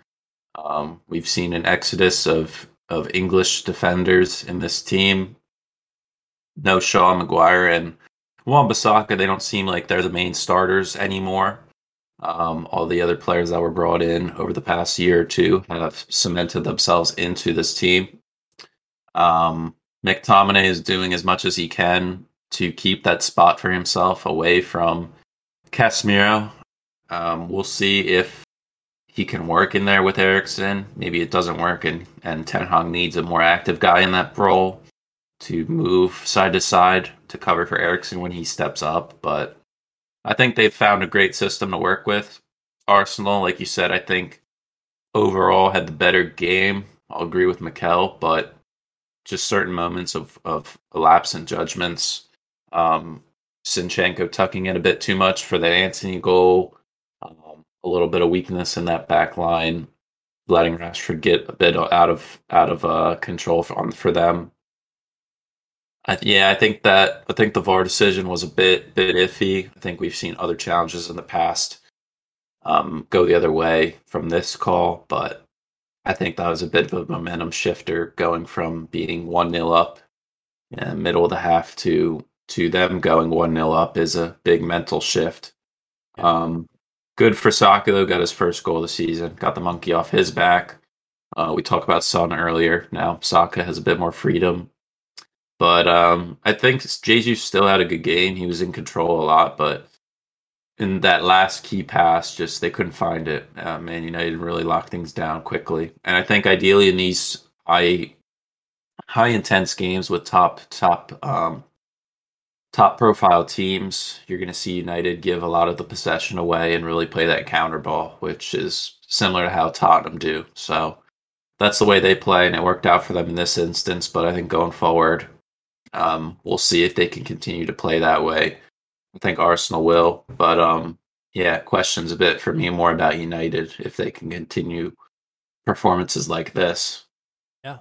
Um, we've seen an exodus of of English defenders in this team no Shaw, Maguire, and Wan-Bissaka. They don't seem like they're the main starters anymore. Um, all the other players that were brought in over the past year or two have cemented themselves into this team. Um, McTominay is doing as much as he can to keep that spot for himself away from Casemiro. Um, we'll see if he can work in there with Eriksen. Maybe it doesn't work, and and Ten Hag needs a more active guy in that role to move side to side to cover for Eriksen when he steps up. But I think they've found a great system to work with. Arsenal, like you said, I think overall had the better game. I'll agree with Mikel, but just certain moments of, of lapse in judgments. Um, Zinchenko tucking in a bit too much for the Antony goal. Um, a little bit of weakness in that back line, letting Rashford get a bit out of out of uh, control for, for them. I, yeah, I think that I think the VAR decision was a bit bit iffy. I think we've seen other challenges in the past um, go the other way from this call, but I think that was a bit of a momentum shifter going from being one 0 up in the middle of the half to to them going one 0 up is a big mental shift. Um, good for Saka though, got his first goal of the season, got the monkey off his back. Uh, we talked about Son earlier. Now Saka has a bit more freedom but um, I think Jesus still had a good game. He was in control a lot, but in that last key pass, just they couldn't find it. Uh, Man United really locked things down quickly, and I think ideally in these high, high intense games with top top um, top profile teams, you're going to see United give a lot of the possession away and really play that counter ball, which is similar to how Tottenham do. So that's the way they play, and it worked out for them in this instance. But I think going forward, um, we'll see if they can continue to play that way. I think Arsenal will, but um, yeah, questions a bit for me more about United if they can continue performances like this. Yeah,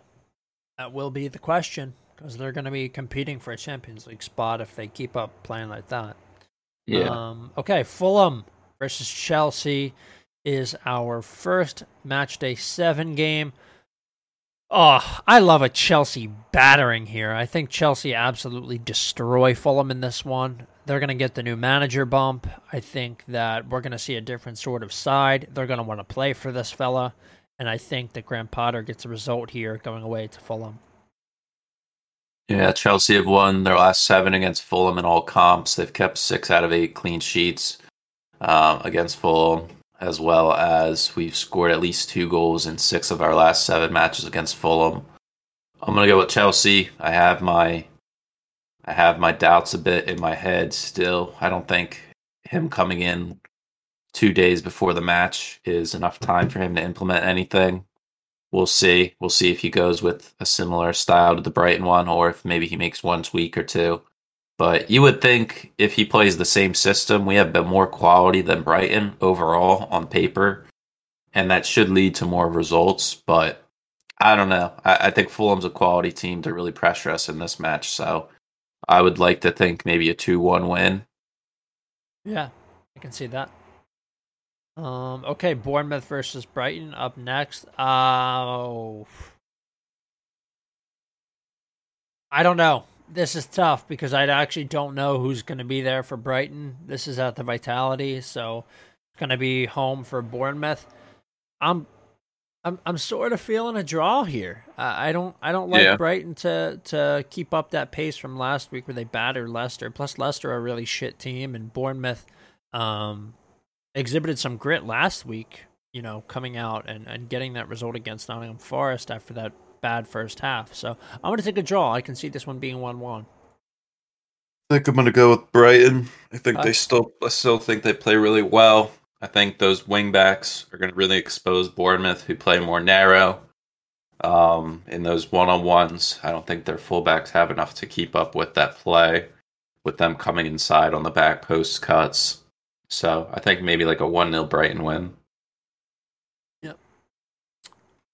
that will be the question because they're going to be competing for a Champions League spot if they keep up playing like that. Yeah. Um, okay, Fulham versus Chelsea. is our first match day seven game. Oh, I love a Chelsea battering here. I think Chelsea absolutely destroy Fulham in this one. They're going to get the new manager bump. I think that we're going to see a different sort of side. They're going to want to play for this fella. And I think that Graham Potter gets a result here going away to Fulham. Yeah, Chelsea have won their last seven against Fulham in all comps. They've kept six out of eight clean sheets um, against Fulham, as well as we've scored at least two goals in six of our last seven matches against Fulham. I'm gonna go with Chelsea. I have my I have my doubts a bit in my head still. I don't think him coming in two days before the match is enough time for him to implement anything we'll see. We'll see if he goes with a similar style to the Brighton one, or if maybe he makes one tweak or two. But you would think if he plays the same system, we have been more quality than Brighton overall on paper, and that should lead to more results. But I don't know. I, I think Fulham's a quality team to really pressure us in this match, so I would like to think maybe a two-one win. Yeah, I can see that. Um, okay, Bournemouth versus Brighton up next. Oh, I don't know. This is tough because I actually don't know who's going to be there for Brighton. This is at the Vitality, so it's going to be home for Bournemouth. I'm, I'm, I'm sort of feeling a draw here. Uh, I don't, I don't like yeah. Brighton to to keep up that pace from last week where they battered Leicester. Plus, Leicester are a really shit team, and Bournemouth, um, exhibited some grit last week, you know, coming out and, and getting that result against Nottingham Forest after that bad first half. So I'm going to take a draw. I can see this one being 1 1. I think I'm going to go with Brighton. I think uh, they still, I still think they play really well. I think those wingbacks are going to really expose Bournemouth, who play more narrow um, in those one on ones. I don't think their fullbacks have enough to keep up with that play, with them coming inside on the back post cuts. So I think maybe like a 1 0 Brighton win. Yep.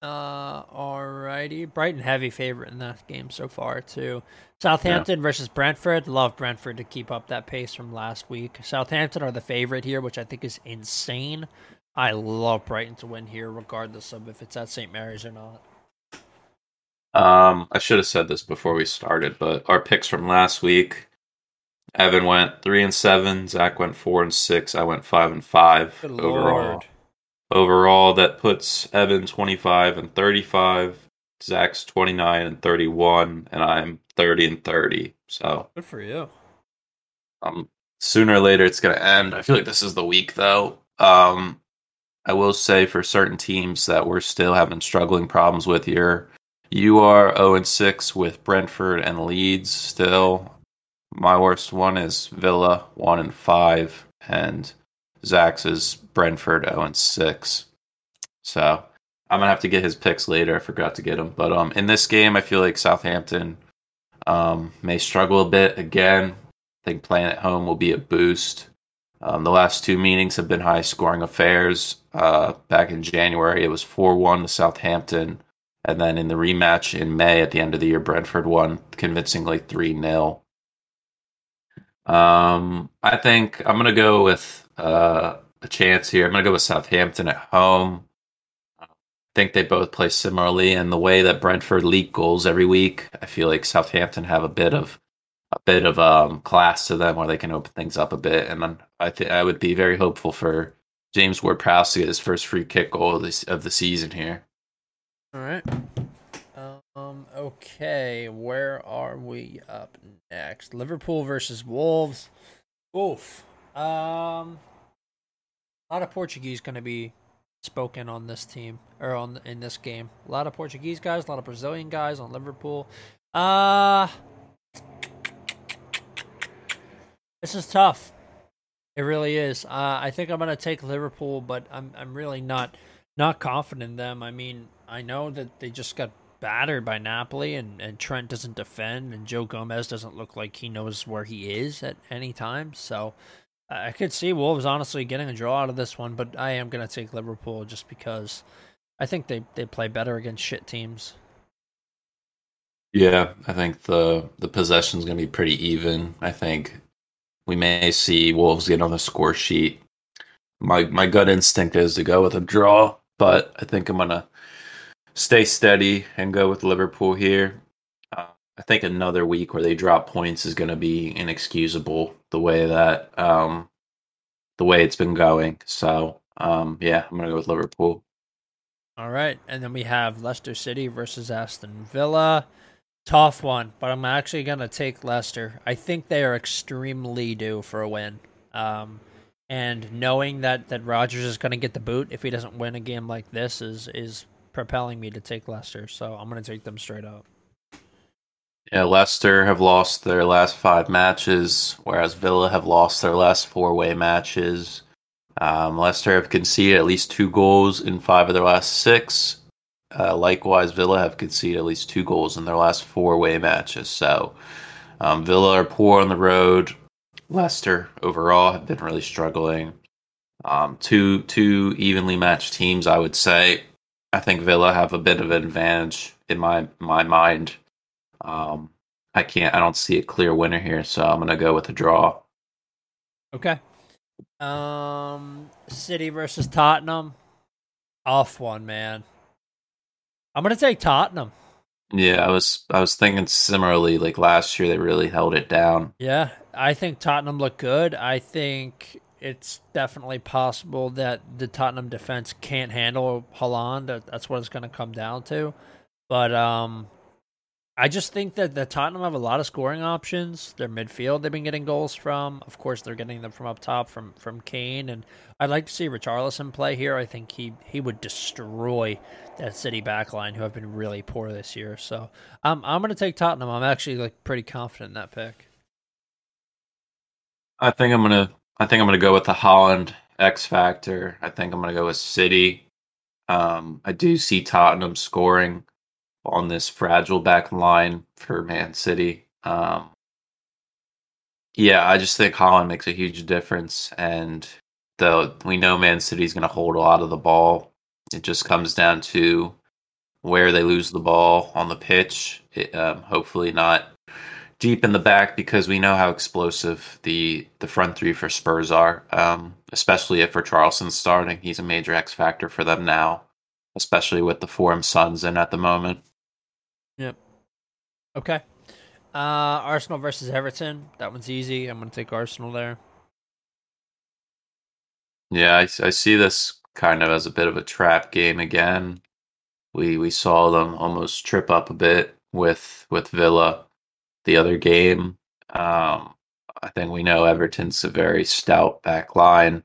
Uh, alrighty. Brighton heavy favorite in that game so far, too. Southampton yeah. versus Brentford. Love Brentford to keep up that pace from last week. Southampton are the favorite here, which I think is insane. I love Brighton to win here, regardless of if it's at St. Mary's or not. Um, I should have said this before we started, but our picks from last week Evan went three and seven. Zach went four and six. I went five and five Good overall. Lord. Overall, that puts Evan twenty five and thirty five. Zach's twenty nine and thirty one, and I'm thirty and thirty. So good for you. Um, sooner or later it's gonna end. I feel like this is the week though. Um, I will say for certain teams that we're still having struggling problems with here. You are 0 and 6 with Brentford and Leeds still. My worst one is Villa, one and five, and Zach's is Brentford, zero and six. So I'm gonna have to get his picks later. I forgot to get them, but um, in this game, I feel like Southampton um may struggle a bit again. I think playing at home will be a boost. Um, the last two meetings have been high scoring affairs. Uh, back in January, it was 4 1 to Southampton. And then in the rematch in May at the end of the year, Brentford won convincingly 3 0. Um, I think I'm gonna go with uh, a chance here. I'm gonna go with Southampton at home. I think they both play similarly, and the way that Brentford leak goals every week, I feel like Southampton have a bit of a bit of um, class to them where they can open things up a bit. And then I think I would be very hopeful for James Ward-Prowse to get his first free kick goal of the, of the season here. All right. Okay. Where are we up next? Liverpool versus Wolves. Oof. Um. A lot of Portuguese going to be spoken on this team or on in this game. A lot of Portuguese guys, a lot of Brazilian guys on Liverpool. Uh This is tough. It really is. Uh, I think I'm going to take Liverpool, but I'm I'm really not not confident in them. I mean, I know that they just got battered by Napoli, and, and Trent doesn't defend, and Joe Gomez doesn't look like he knows where he is at any time. So I could see Wolves honestly getting a draw out of this one, but I am going to take Liverpool just because I think they, they play better against shit teams. Yeah, I think the the possession is going to be pretty even. I think we may see Wolves get on the score sheet my my gut instinct is to go with a draw, but I think I'm gonna stay steady and go with Liverpool here. Uh, I think another week where they drop points is going to be inexcusable the way that um, the way it's been going. So um, yeah, I'm gonna go with Liverpool. All right, and then we have Leicester City versus Aston Villa. Tough one, but I'm actually gonna take Leicester. I think they are extremely due for a win. Um, and knowing that that Rodgers is gonna get the boot if he doesn't win a game like this is is propelling me to take Leicester. So I'm gonna take them straight up. Yeah, Leicester have lost their last five matches, whereas Villa have lost their last four away matches. Um, Leicester have conceded at least two goals in five of their last six. Uh, likewise, Villa have conceded at least two goals in their last four away matches. So, um, Villa are poor on the road. Leicester overall have been really struggling. Um, two two evenly matched teams, I would say. I think Villa have a bit of an advantage in my my mind. Um, I can't. I don't see a clear winner here, so I'm gonna go with a draw. Okay. Um, City versus Tottenham. Off one, man. I'm gonna take Tottenham. Yeah, I was I was thinking similarly. Like last year, they really held it down. Yeah, I think Tottenham looked good. I think it's definitely possible that the Tottenham defense can't handle Haaland. That's what it's going to come down to. But um, I just think that the Tottenham have a lot of scoring options. Their midfield they've been getting goals from. Of course, they're getting them from up top from from Kane, and I'd like to see Richarlison play here. I think he he would destroy that City backline, who have been really poor this year. So um, I'm going to take Tottenham. I'm actually like pretty confident in that pick. I think I'm gonna I think I'm gonna go with the Haaland X factor. I think I'm gonna go with City. Um, I do see Tottenham scoring on this fragile back line for Man City. Um, yeah, I just think Haaland makes a huge difference, and though we know Man City's going to hold a lot of the ball, it just comes down to where they lose the ball on the pitch. It, um, hopefully, not deep in the back because we know how explosive the the front three for Spurs are. Um, especially if Richarlison's starting, he's a major X factor for them now, especially with the form Son's in at the moment. Yep. Okay. Uh, Arsenal versus Everton. That one's easy. I'm going to take Arsenal there. Yeah, I, I see this kind of as a bit of a trap game again. We we saw them almost trip up a bit with with Villa the other game. Um, I think we know Everton's a very stout back line.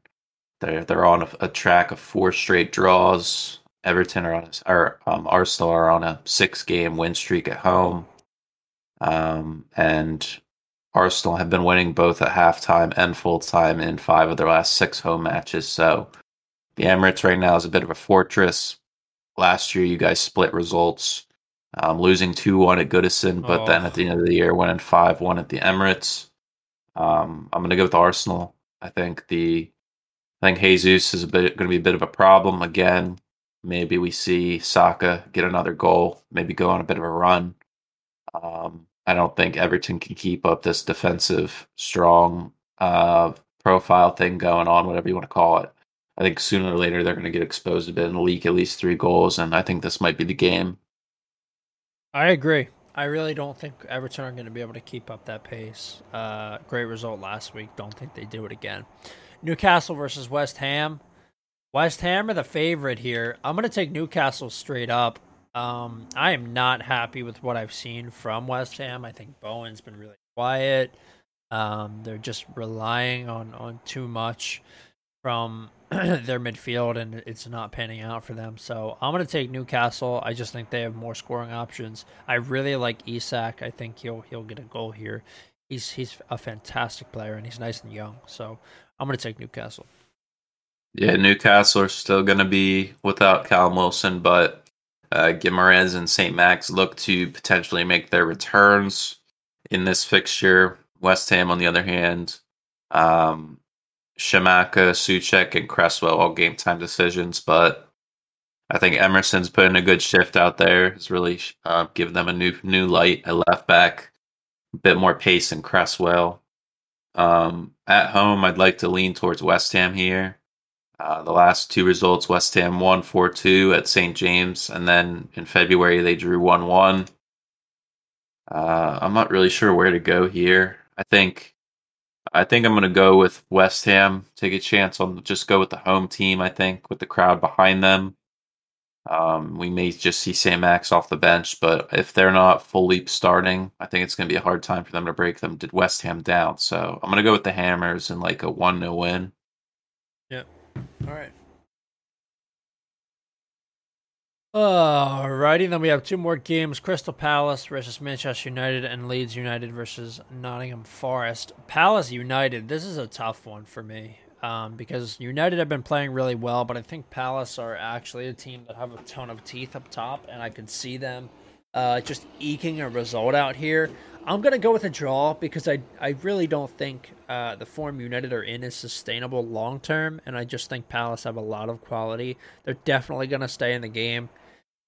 They're they're on a, a track of four straight draws. Everton are on or um, Arsenal are on a six game win streak at home, um, and Arsenal have been winning both at halftime and full time in five of their last six home matches. So the Emirates right now is a bit of a fortress. Last year, you guys split results, um, losing two one at Goodison, but oh. then at the end of the year, winning five one at the Emirates. Um, I'm going to go with Arsenal. I think the I think Jesus is going to be a bit of a problem again. Maybe we see Saka get another goal, maybe go on a bit of a run. Um, I don't think Everton can keep up this defensive, strong uh, profile thing going on, whatever you want to call it. I think sooner or later they're going to get exposed a bit and leak at least three goals, and I think this might be the game. I agree. I really don't think Everton are going to be able to keep up that pace. Uh, great result last week. Don't think they do it again. Newcastle versus West Ham. West Ham are the favorite here. I'm going to take Newcastle straight up. Um, I am not happy with what I've seen from West Ham. I think Bowen's been really quiet. Um, they're just relying on, on too much from their midfield, and it's not panning out for them. So I'm going to take Newcastle. I just think they have more scoring options. I really like Isak. I think he'll he'll get a goal here. He's he's a fantastic player, and he's nice and young. So I'm going to take Newcastle. Yeah, Newcastle are still going to be without Callum Wilson, but uh, Guimaraes and St. Max look to potentially make their returns in this fixture. West Ham, on the other hand, um, Scamacca, Soucek, and Cresswell all game time decisions, but I think Emerson's putting a good shift out there. It's really uh, given them a new new light at left back, a bit more pace in Cresswell. Um, at home, I'd like to lean towards West Ham here. Uh, the last two results West Ham won 4 2 at St. James, and then in February they drew 1 1. Uh, I'm not really sure where to go here. I think I think I'm going to go with West Ham. Take a chance on just go with the home team. I think with the crowd behind them. Um, we may just see St. Max off the bench, but if they're not fully starting, I think it's going to be a hard time for them to break them. Did West Ham down? So I'm going to go with the Hammers and like a one 0 win. Yep. All right. Alrighty, then we have two more games: Crystal Palace versus Manchester United, and Leeds United versus Nottingham Forest. Palace United. This is a tough one for me um, because United have been playing really well, but I think Palace are actually a team that have a ton of teeth up top, and I can see them uh, just eking a result out here. I'm gonna go with a draw because I I really don't think uh, the form United are in is sustainable long term, and I just think Palace have a lot of quality. They're definitely gonna stay in the game.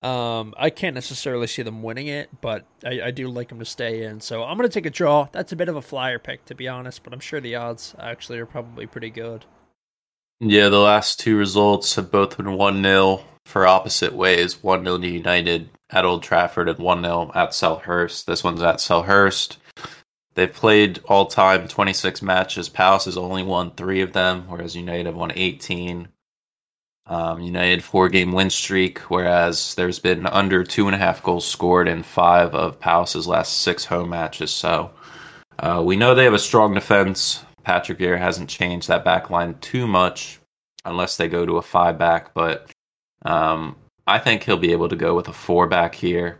Um, I can't necessarily see them winning it, but I, I do like them to stay in. So I'm going to take a draw. That's a bit of a flyer pick, to be honest, but I'm sure the odds actually are probably pretty good. Yeah, the last two results have both been 1 0 for opposite ways 1 0 to United at Old Trafford and 1 0 at Selhurst. This one's at Selhurst. They've played all time 26 matches. Palace has only won three of them, whereas United have won 18. Um, United four game win streak, whereas there's been under two and a half goals scored in five of Palace's last six home matches. So uh, we know they have a strong defense. Patrick Vieira hasn't changed that back line too much, unless they go to a five back. But um, I think he'll be able to go with a four back here.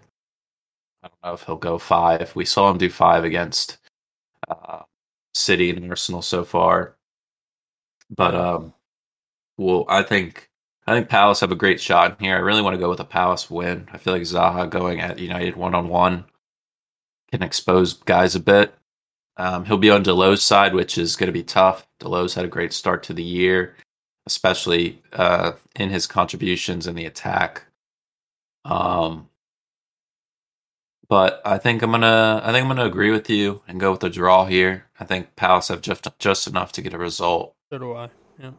I don't know if he'll go five. We saw him do five against uh, City and Arsenal so far, but um, well, I think I think Palace have a great shot in here. I really want to go with a Palace win. I feel like Zaha going at United one on one can expose guys a bit. Um, he'll be on Dalot's side, which is going to be tough. Dalot's had a great start to the year, especially uh, in his contributions in the attack. Um, but I think I'm gonna I think I'm gonna agree with you and go with the draw here. I think Palace have just just enough to get a result. So do I. Yeah.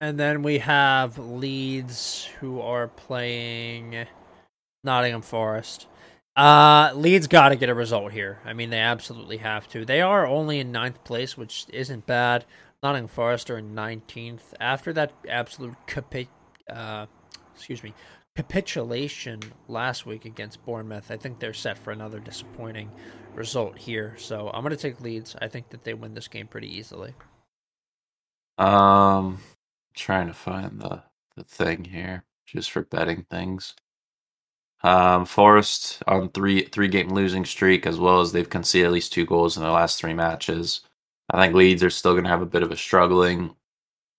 And then we have Leeds who are playing Nottingham Forest. Uh, Leeds got to get a result here. I mean, they absolutely have to. They are only in ninth place, which isn't bad. Nottingham Forest are in 19th. After that absolute capi- uh, excuse me, capitulation last week against Bournemouth, I think they're set for another disappointing result here. So I'm going to take Leeds. I think that they win this game pretty easily. Um, trying to find the the thing here just for betting things. Um, Forest on three three game losing streak as well as they've conceded at least two goals in their last three matches. I think Leeds are still going to have a bit of a struggling,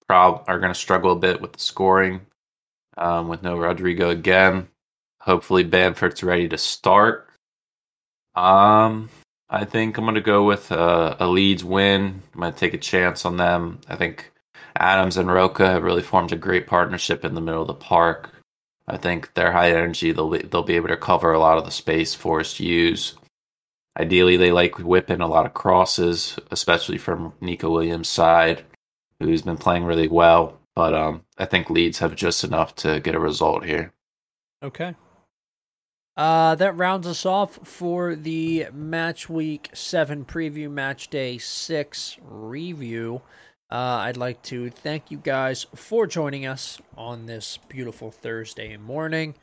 prob are going to struggle a bit with the scoring, um, with no Rodrigo again. Hopefully Bamford's ready to start. Um, I think I'm going to go with a, a Leeds win. I'm going to take a chance on them. I think Adams and Roca have really formed a great partnership in the middle of the park. I think they're high energy. They'll be, they'll be able to cover a lot of the space Forest use. Ideally, they like whipping a lot of crosses, especially from Neco Williams' side, who's been playing really well. But um, I think Leeds have just enough to get a result here. Okay. Uh, that rounds us off for the match week seven preview, match day six review. Uh, I'd like to thank you guys for joining us on this beautiful Thursday morning.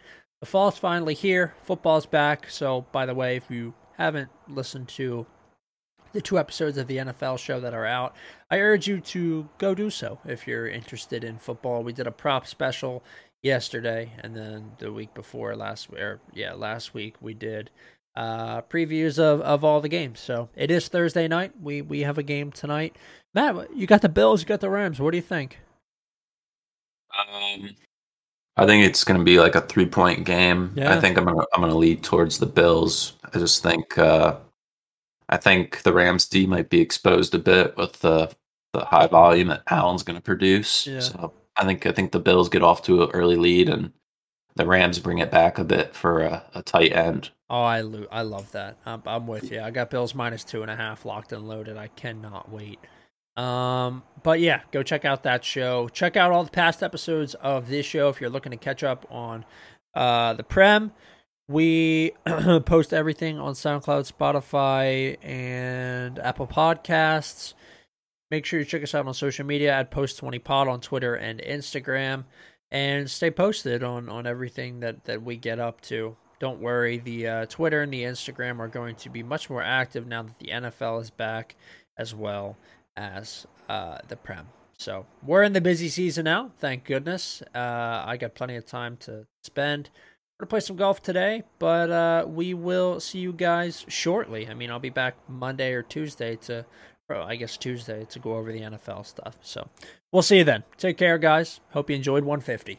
The fall's finally here. Football's back. So, by the way, if you haven't listened to the two episodes of the NFL show that are out, I urge you to go do so if you're interested in football. We did a prop special yesterday, and then the week before last, or yeah, last week we did uh, previews of, of all the games. So it is Thursday night. We we have a game tonight. Matt, you got the Bills, you got the Rams. What do you think? Um, I think it's going to be like a three point game. Yeah. I think I'm gonna I'm gonna lead towards the Bills. I just think uh, I think the Rams D might be exposed a bit with the the high volume that Allen's going to produce. Yeah. So I think I think the Bills get off to an early lead and the Rams bring it back a bit for a, a tight end. Oh, I lo- I love that. I'm, I'm with you. I got Bills minus two and a half locked and loaded. I cannot wait. Um, but yeah, go check out that show. Check out all the past episodes of this show if you're looking to catch up on uh, the Prem. We post everything on SoundCloud, Spotify, and Apple Podcasts. Make sure you check us out on social media at Post20Pod on Twitter and Instagram. And stay posted on, on everything that, that we get up to. Don't worry, the uh, Twitter and the Instagram are going to be much more active now that the NFL is back, as well as uh, the Prem. So we're in the busy season now, thank goodness. Uh, I got plenty of time to spend to play some golf today, but uh, we will see you guys shortly. I mean, I'll be back Monday or Tuesday to, or I guess Tuesday to go over the NFL stuff. So we'll see you then. Take care, guys. Hope you enjoyed 150.